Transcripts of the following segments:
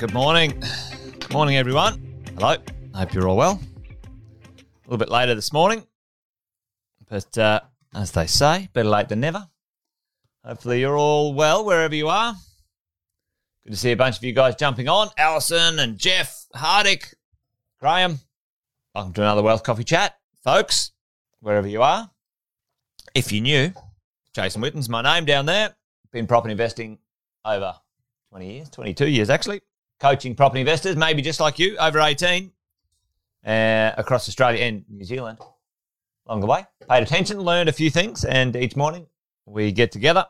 Good morning. Good morning, everyone. Hello. I Hope you're all well. A little bit later this morning, but uh, as they say, better late than never. Hopefully, you're all well wherever you are. Good to see a bunch of you guys jumping on. Allison and Jeff, Hardick, Graham. Welcome to another Wealth Coffee Chat, folks, wherever you are. If you're new, Jason Witten's my name down there. Been property investing over 20 years, 22 years actually. Coaching property investors, maybe just like you, over 18, uh, across Australia and New Zealand. Along the way, paid attention, learned a few things, and each morning we get together.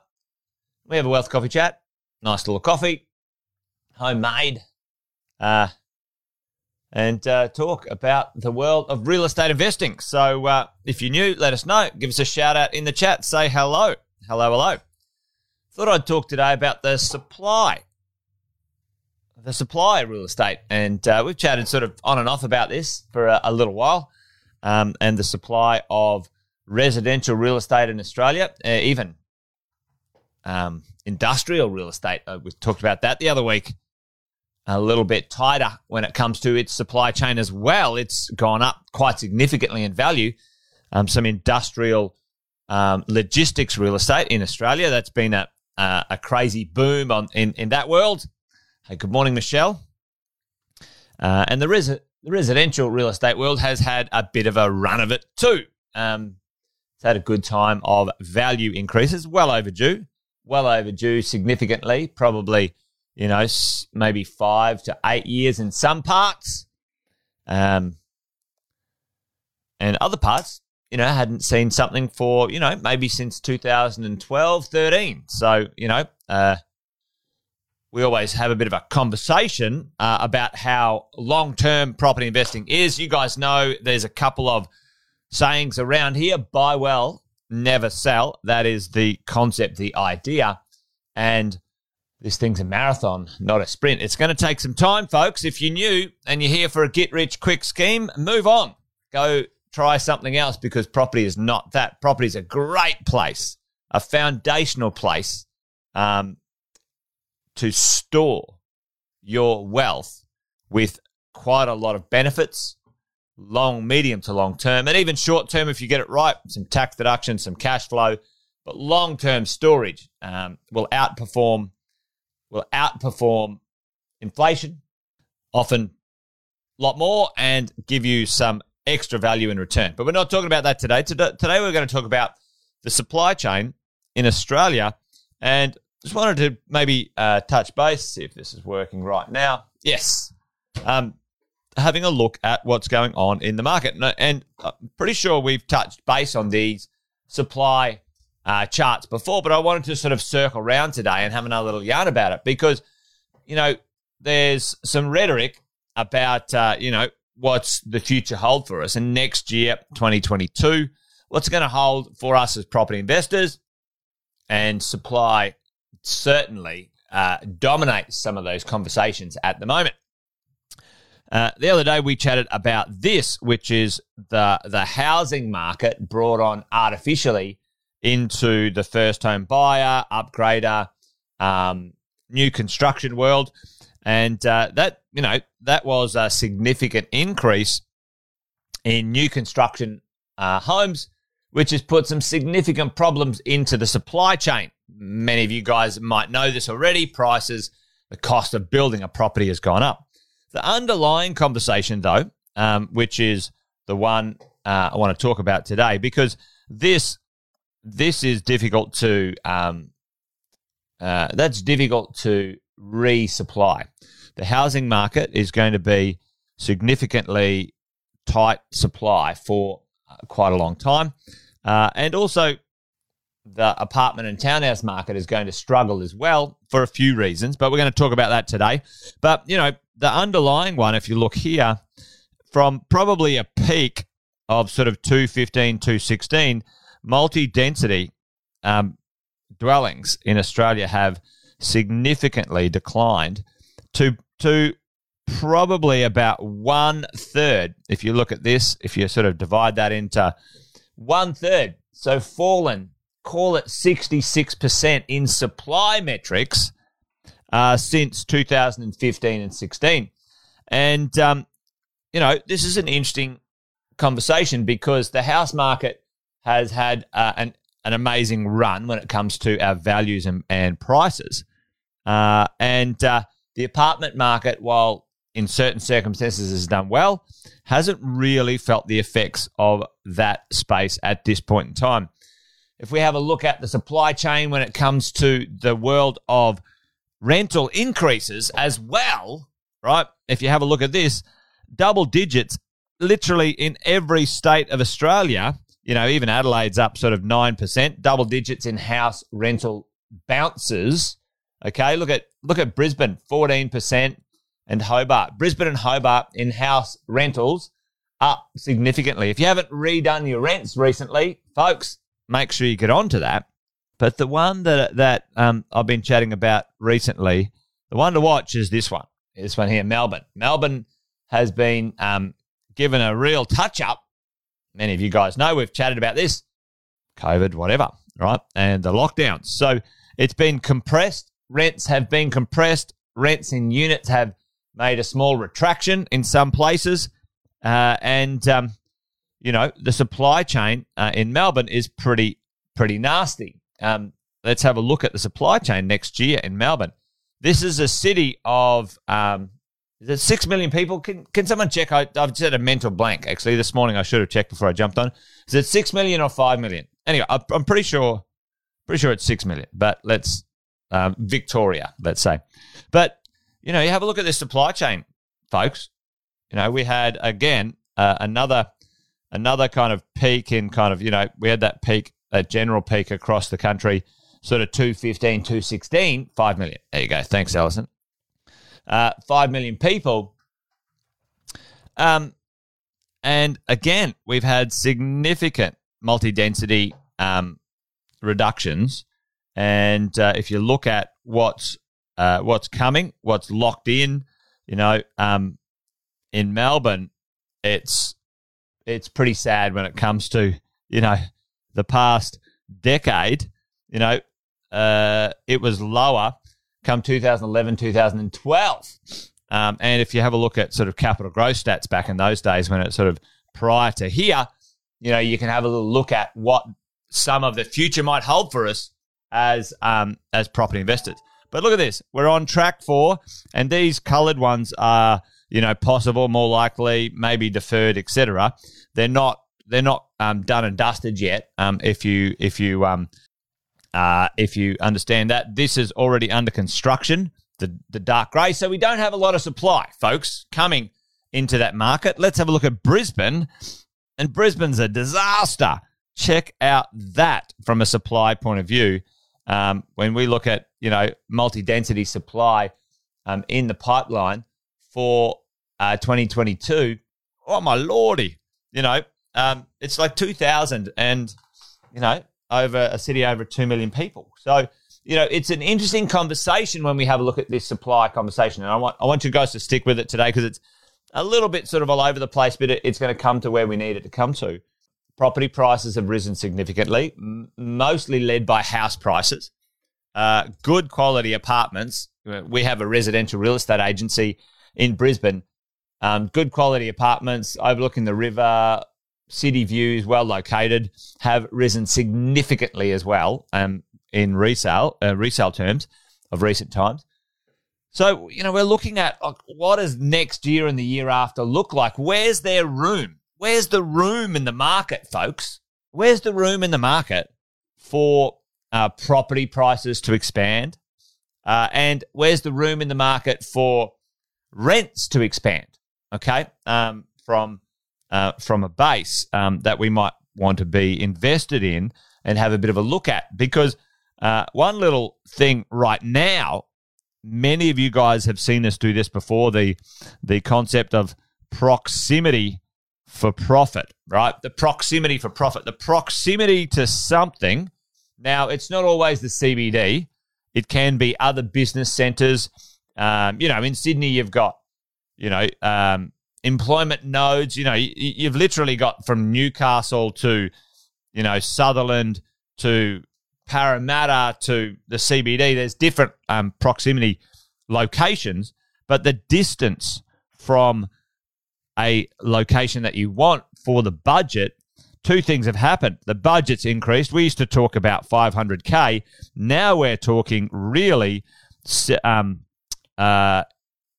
We have a wealth coffee chat, nice little coffee, homemade, uh, and uh, talk about the world of real estate investing. So uh, if you're new, let us know. Give us a shout out in the chat. Say hello. Hello, hello. Thought I'd talk today about the supply, the supply of real estate. And uh, we've chatted sort of on and off about this for a, a little while, um, and the supply of residential real estate in Australia, uh, even um, industrial real estate. Uh, we talked about that the other week. A little bit tighter when it comes to its supply chain as well. It's gone up quite significantly in value. Um, some industrial um, logistics real estate in Australia. That's been a, a crazy boom on in, in that world. Hey, good morning, Michelle. Uh, and the, res- the residential real estate world has had a bit of a run of it too. Um, it's had a good time of value increases, well overdue, well overdue significantly, probably, you know, maybe five to eight years in some parts. Um, and other parts, you know, hadn't seen something for, you know, maybe since 2012, 13. So, you know, uh, we always have a bit of a conversation uh, about how long term property investing is. You guys know there's a couple of sayings around here buy well, never sell. That is the concept, the idea. And this thing's a marathon, not a sprint. It's going to take some time, folks. If you're new and you're here for a get rich quick scheme, move on. Go try something else because property is not that. Property is a great place, a foundational place um, to store your wealth with quite a lot of benefits, long, medium to long term, and even short term if you get it right, some tax deduction, some cash flow. But long term storage um, will outperform will outperform inflation, often a lot more, and give you some extra value in return. But we're not talking about that today. Today, we're going to talk about the supply chain in Australia. And just wanted to maybe uh, touch base, see if this is working right now. Yes. Um, having a look at what's going on in the market. And, and I'm pretty sure we've touched base on these supply uh, charts before, but I wanted to sort of circle around today and have another little yarn about it because, you know, there's some rhetoric about, uh, you know, what's the future hold for us. And next year, 2022, what's going to hold for us as property investors and supply certainly uh, dominates some of those conversations at the moment. Uh, the other day we chatted about this, which is the the housing market brought on artificially into the first home buyer, upgrader, um, new construction world. And uh, that, you know, that was a significant increase in new construction uh, homes, which has put some significant problems into the supply chain. Many of you guys might know this already. Prices, the cost of building a property has gone up. The underlying conversation, though, um, which is the one uh, I want to talk about today, because this this is difficult to um, uh, that's difficult to resupply. The housing market is going to be significantly tight supply for uh, quite a long time. Uh, and also, the apartment and townhouse market is going to struggle as well for a few reasons, but we're going to talk about that today. But, you know, the underlying one, if you look here, from probably a peak of sort of 215, 216, multi density um, dwellings in Australia have significantly declined to to probably about one third. If you look at this, if you sort of divide that into one third, so fallen, call it sixty six percent in supply metrics uh, since 2015 and 16. And, um, you know, this is an interesting conversation because the house market has had uh, an, an amazing run when it comes to our values and, and prices. Uh, and uh, the apartment market, while in certain circumstances has done well, hasn't really felt the effects of that space at this point in time. If we have a look at the supply chain when it comes to the world of rental increases as well, right? If you have a look at this, double digits literally in every state of Australia. You know, even Adelaide's up sort of 9%, double digits in house rental bounces. Okay, look at look at Brisbane, 14% and Hobart. Brisbane and Hobart in house rentals up significantly. If you haven't redone your rents recently, folks, make sure you get on to that. But the one that that um, I've been chatting about recently, the one to watch is this one. This one here, Melbourne. Melbourne has been um, given a real touch up. Many of you guys know we've chatted about this, COVID, whatever, right? And the lockdowns. So it's been compressed. Rents have been compressed. Rents in units have made a small retraction in some places. Uh, and, um, you know, the supply chain uh, in Melbourne is pretty, pretty nasty. Um, let's have a look at the supply chain next year in Melbourne. This is a city of um, is it six million people? Can can someone check? I, have just had a mental blank. Actually, this morning I should have checked before I jumped on. Is it six million or five million? Anyway, I, I'm pretty sure, pretty sure it's six million. But let's um, Victoria, let's say. But you know, you have a look at this supply chain, folks. You know, we had again uh, another another kind of peak in kind of you know we had that peak a general peak across the country, sort of 215, 216, 5 million. There you go. Thanks, Alison. Uh, 5 million people. Um, and again, we've had significant multi density um, reductions. And uh, if you look at what's uh, what's coming, what's locked in, you know, um, in Melbourne, it's it's pretty sad when it comes to you know the past decade, you know, uh, it was lower come 2011, 2012. Um, and if you have a look at sort of capital growth stats back in those days when it's sort of prior to here, you know, you can have a little look at what some of the future might hold for us as um, as property investors. But look at this. We're on track for, and these coloured ones are, you know, possible, more likely, maybe deferred, etc. They're not they're not um, done and dusted yet. Um, if you if you um, uh, if you understand that this is already under construction, the the dark grey, so we don't have a lot of supply, folks, coming into that market. Let's have a look at Brisbane, and Brisbane's a disaster. Check out that from a supply point of view. Um, when we look at you know multi density supply um, in the pipeline for uh, 2022, oh my lordy, you know um, it's like 2,000 and, you know, over a city over 2 million people. So, you know, it's an interesting conversation when we have a look at this supply conversation. And I want, I want you guys to stick with it today because it's a little bit sort of all over the place, but it, it's going to come to where we need it to come to. Property prices have risen significantly, m- mostly led by house prices. Uh, good quality apartments. We have a residential real estate agency in Brisbane. Um, good quality apartments overlooking the river, city views, well located, have risen significantly as well um, in resale uh, resale terms of recent times. So you know we're looking at uh, what does next year and the year after look like? Where's their room? Where's the room in the market, folks? Where's the room in the market for uh, property prices to expand? Uh, and where's the room in the market for rents to expand? Okay, um, from uh, from a base um, that we might want to be invested in and have a bit of a look at. Because uh, one little thing right now, many of you guys have seen us do this before the the concept of proximity for profit, right? The proximity for profit, the proximity to something. Now, it's not always the CBD. It can be other business centres. Um, you know, in Sydney, you've got, you know, um, employment nodes. You know, you, have literally got from Newcastle to, you know, Sutherland to Parramatta to the CBD. There's different um, proximity locations, but the distance from a location that you want for the budget, two things have happened. The budget's increased. We used to talk about 500K. Now we're talking really um, uh,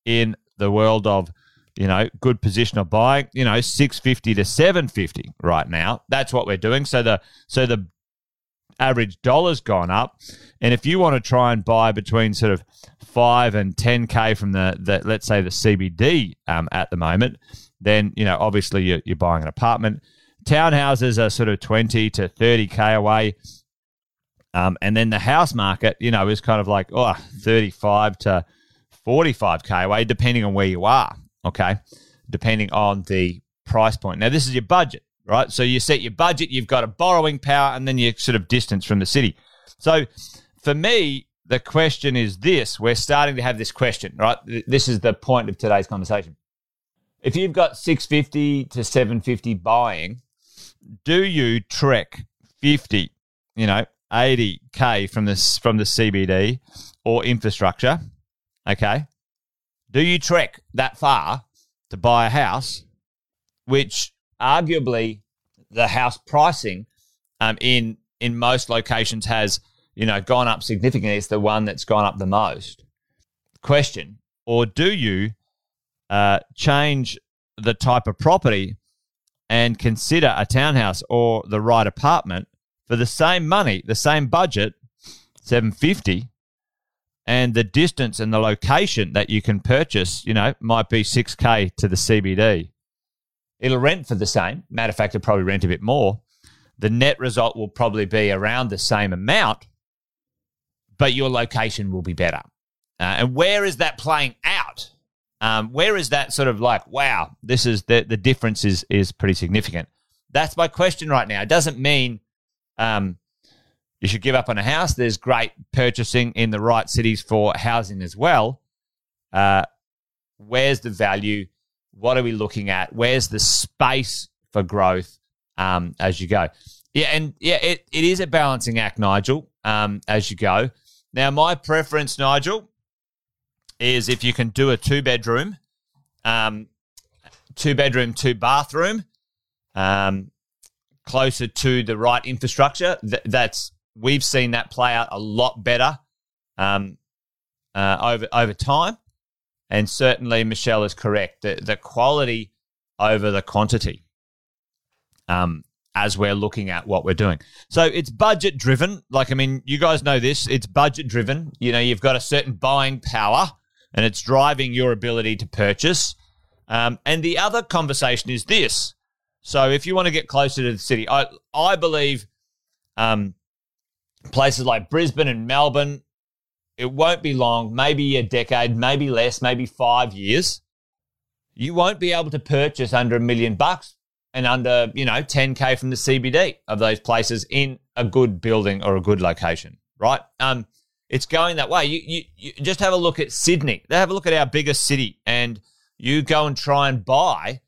in the world of you know, good position of buying, you know, 650 to 750 right now. That's what we're doing. So the so the average dollar's gone up. And if you want to try and buy between sort of 5 and 10k from the, the let's say the CBD um, at the moment, then, you know, obviously you're, you're buying an apartment. Townhouses are sort of 20 to 30k away. Um, and then the house market, you know, is kind of like oh, 35 to 45k away, depending on where you are okay, depending on the price point. Now, this is your budget, right? So you set your budget, you've got a borrowing power, and then you sort of distance from the city. So for me, the question is this we're starting to have this question, right? This is the point of today's conversation. If you've got 650 to 750 buying, do you trek 50, you know, 80k from this from the CBD or infrastructure? Okay do you trek that far to buy a house, which arguably the house pricing um, in in most locations has you know gone up significantly? It's the one that's gone up the most. Question: Or do you uh, change the type of property and consider a townhouse or the right apartment for the same money, the same budget, seven fifty? and the distance and the location that you can purchase, you know, might be 6K to the CBD. It'll rent for the same. Matter of fact, it'll probably rent a bit more. The net result will probably be around the same amount, but your location will be better. Uh, and where is that playing out? Um, where is that sort of like, wow, this is the, the difference is, is pretty significant? That's my question right now. It doesn't mean um, you should give up on a house. There's great purchasing in the right cities for housing as well. Uh, where's the value? What are we looking at? Where's the space for growth um, as you go? Yeah, and yeah, it, it is a balancing act, Nigel, um, as you go. Now, my preference, Nigel, is if you can do a two bedroom, um, two bedroom, two bathroom, um, closer to the right infrastructure. Th- that's we've seen that play out a lot better um, uh, over over time. And certainly, Michelle is correct. The, the quality over the quantity um, as we're looking at what we're doing. So it's budget driven. Like, I mean, you guys know this. It's budget driven. You know, you've got a certain buying power and it's driving your ability to purchase. Um, and the other conversation is this. So if you want to get closer to the city, I, I believe um, places like Brisbane and Melbourne, it won't be long, maybe a decade, maybe less, maybe five years. You won't be able to purchase under a million bucks and under, you know, 10K from the CBD of those places in a good building or a good location, right? Um, it's going that way. You, you, you just have a look at Sydney. They have a look at our biggest city and you go and try and buy,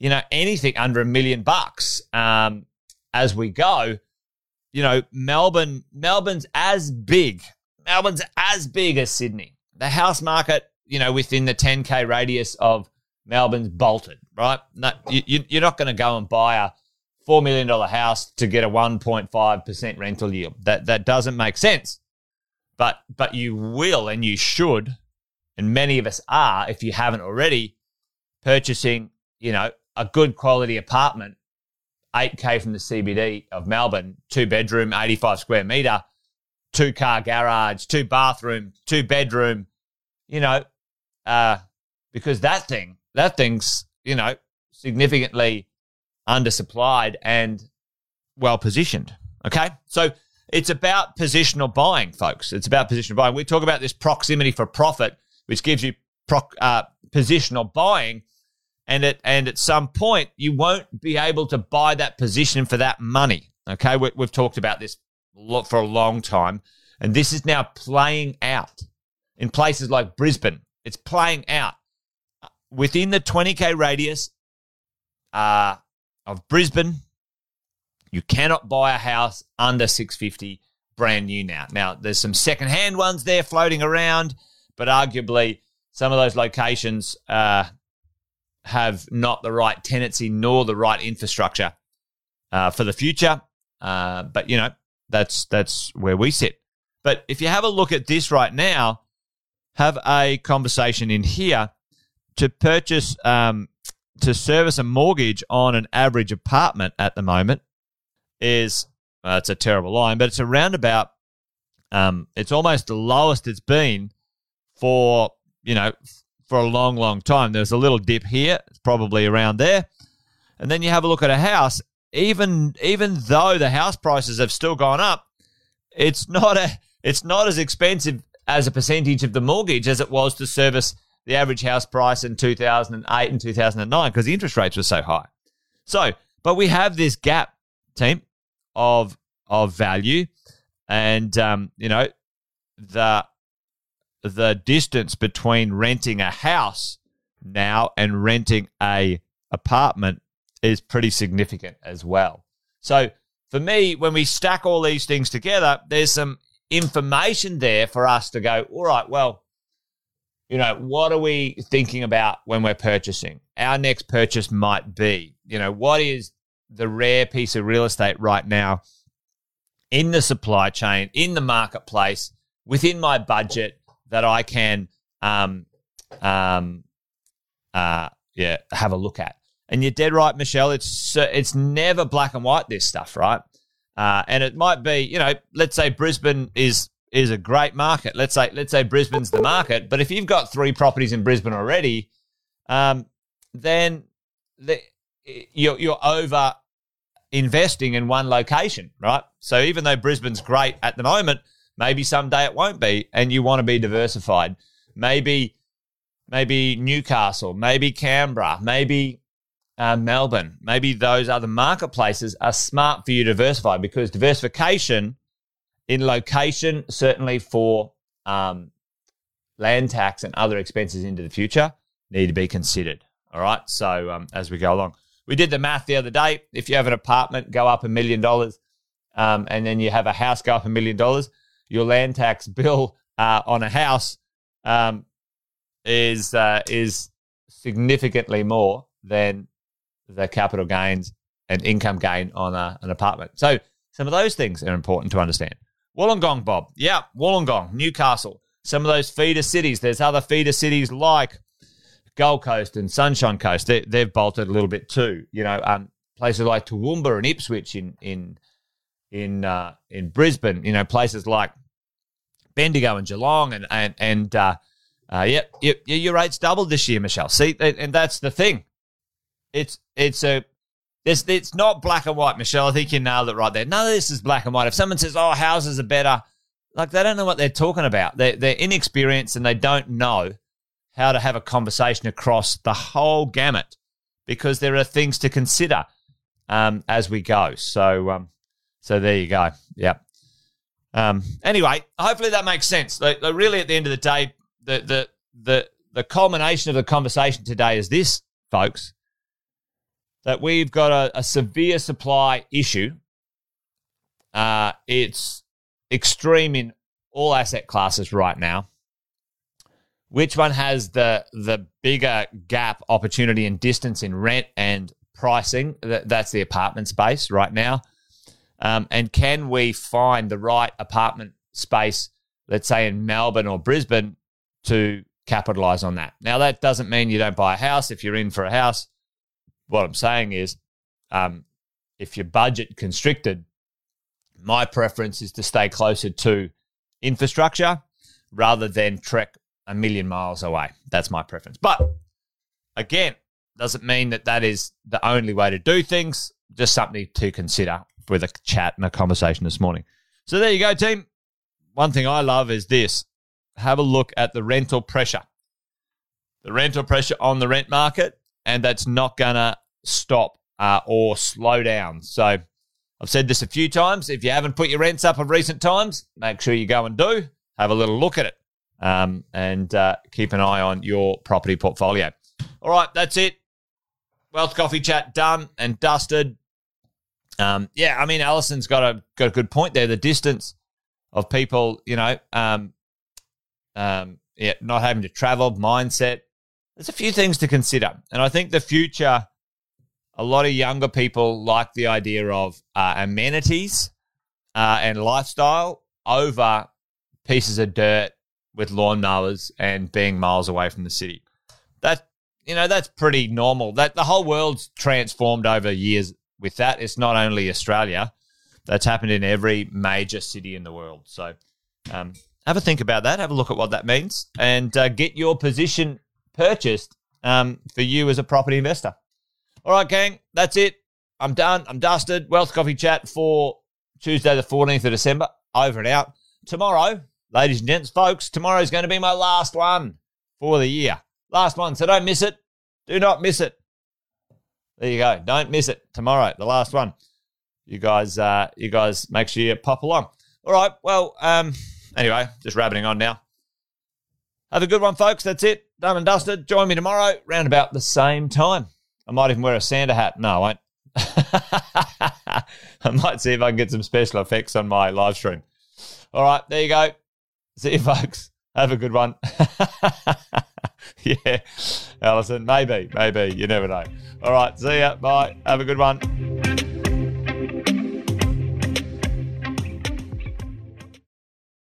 you know, anything under a million bucks um, as we go you know, Melbourne, Melbourne's as big. Melbourne's as big as Sydney. The house market, you know, within the 10k radius of Melbourne's bolted, right? No, you, you're not going to go and buy a four million dollar house to get a 1.5 percent rental yield. That that doesn't make sense. But but you will and you should, and many of us are, if you haven't already, purchasing, you know, a good quality apartment 8K from the CBD of Melbourne, two bedroom, 85 square meter, two car garage, two bathroom, two bedroom, you know, uh, because that thing, that thing's, you know, significantly undersupplied and well positioned. Okay. So it's about positional buying, folks. It's about positional buying. We talk about this proximity for profit, which gives you uh, positional buying and at and at some point you won't be able to buy that position for that money. Okay, we, have talked about this for a long time, and this is now playing out in places like Brisbane. It's playing out within the 20k radius uh, of Brisbane. You cannot buy a house under 650 brand new now. Now there's some secondhand ones there floating around, but arguably some of those locations uh, have not the right tenancy nor the right infrastructure uh, for the future. Uh, but you know that's that's where we sit. But if you have a look at this right now, have a conversation in here to purchase um, to service a mortgage on an average apartment at the moment is uh, it's a terrible line, but it's around about um, it's almost the lowest it's been for you know for a long, long time. There's a little dip here, it's probably around there, and then you have a look at a house. Even even though the house prices have still gone up, it's not a it's not as expensive as a percentage of the mortgage as it was to service the average house price in 2008 and 2009 because the interest rates were so high. So, but we have this gap, team, of of value, and um, you know the the distance between renting a house now and renting a apartment is pretty significant as well. So for me, when we stack all these things together, there's some information there for us to go, all right, well, you know, what are we thinking about when we're purchasing? Our next purchase might be, you know, what is the rare piece of real estate right now in the supply chain, in the marketplace, within my budget that I can, um, um, uh, yeah, have a look at. And you're dead right, Michelle. It's it's never black and white. This stuff, right? Uh, and it might be, you know, let's say Brisbane is is a great market. Let's say let's say Brisbane's the market, but if you've got three properties in Brisbane already, um, then the, you're you're over investing in one location, right? So even though Brisbane's great at the moment, maybe someday it won't be, and you want to be diversified. Maybe maybe Newcastle, maybe Canberra, maybe uh, Melbourne, maybe those other marketplaces are smart for you to diversify because diversification in location, certainly for um, land tax and other expenses into the future, need to be considered. All right. So um, as we go along, we did the math the other day. If you have an apartment go up a million dollars, um, and then you have a house go up a million dollars, your land tax bill uh, on a house um, is uh, is significantly more than the capital gains and income gain on a, an apartment. So some of those things are important to understand. Wollongong, Bob. Yeah, Wollongong, Newcastle. Some of those feeder cities. There's other feeder cities like Gold Coast and Sunshine Coast. They, have bolted a little bit too. You know, um, places like Toowoomba and Ipswich in in in uh, in Brisbane. You know, places like Bendigo and Geelong and and and uh, uh, yeah, your, your rates doubled this year, Michelle. See, and that's the thing. It's it's a it's, it's not black and white, Michelle. I think you nailed it right there. None of this is black and white. If someone says, oh, houses are better, like they don't know what they're talking about. They're, they're inexperienced and they don't know how to have a conversation across the whole gamut because there are things to consider um, as we go. So, um, so there you go. Yep. Um, anyway, hopefully that makes sense. Like, like really, at the end of the day, the the the the culmination of the conversation today is this, folks that we've got a, a severe supply issue. Uh, it's extreme in all asset classes right now. Which one has the the bigger gap, opportunity, and distance in rent and pricing? That, that's the apartment space right now. Um, and can we find the right apartment space, let's say in Melbourne or Brisbane, to capitalize on that? Now, that doesn't mean you don't buy a house if you're in for a house what I'm saying is, um, if your budget constricted, my preference is to stay closer to infrastructure rather than trek a million miles away. That's my preference. But again, doesn't mean that that is the only way to do things. Just something to consider with a chat and a conversation this morning. So there you go, team. One thing I love is this have a look at the rental pressure. The rental pressure on the rent market and that's not going to stop uh, or slow down. So I've said this a few times. If you haven't put your rents up of recent times, make sure you go and do. Have a little look at it um, and uh, keep an eye on your property portfolio. All right, that's it. Wealth Coffee Chat done and dusted. Um, yeah, I mean, Allison's got a got a good point there. The distance of people, you know, um, um, yeah, not having to travel, mindset. There's a few things to consider. And I think the future, a lot of younger people like the idea of uh, amenities uh, and lifestyle over pieces of dirt with lawnmowers and being miles away from the city. That you know that's pretty normal. That the whole world's transformed over years with that. It's not only Australia. That's happened in every major city in the world. So um, have a think about that. Have a look at what that means, and uh, get your position purchased um, for you as a property investor. All right, gang, that's it. I'm done. I'm dusted. Wealth Coffee Chat for Tuesday, the 14th of December. Over and out. Tomorrow, ladies and gents, folks, tomorrow is going to be my last one for the year. Last one, so don't miss it. Do not miss it. There you go. Don't miss it. Tomorrow, the last one. You guys, uh, you guys, make sure you pop along. All right. Well, um, anyway, just rabbiting on now. Have a good one, folks. That's it. Done and dusted. Join me tomorrow, round about the same time. I might even wear a Santa hat. No, I won't. I might see if I can get some special effects on my live stream. All right, there you go. See you, folks. Have a good one. yeah, Allison, maybe, maybe. You never know. All right, see ya. Bye. Have a good one.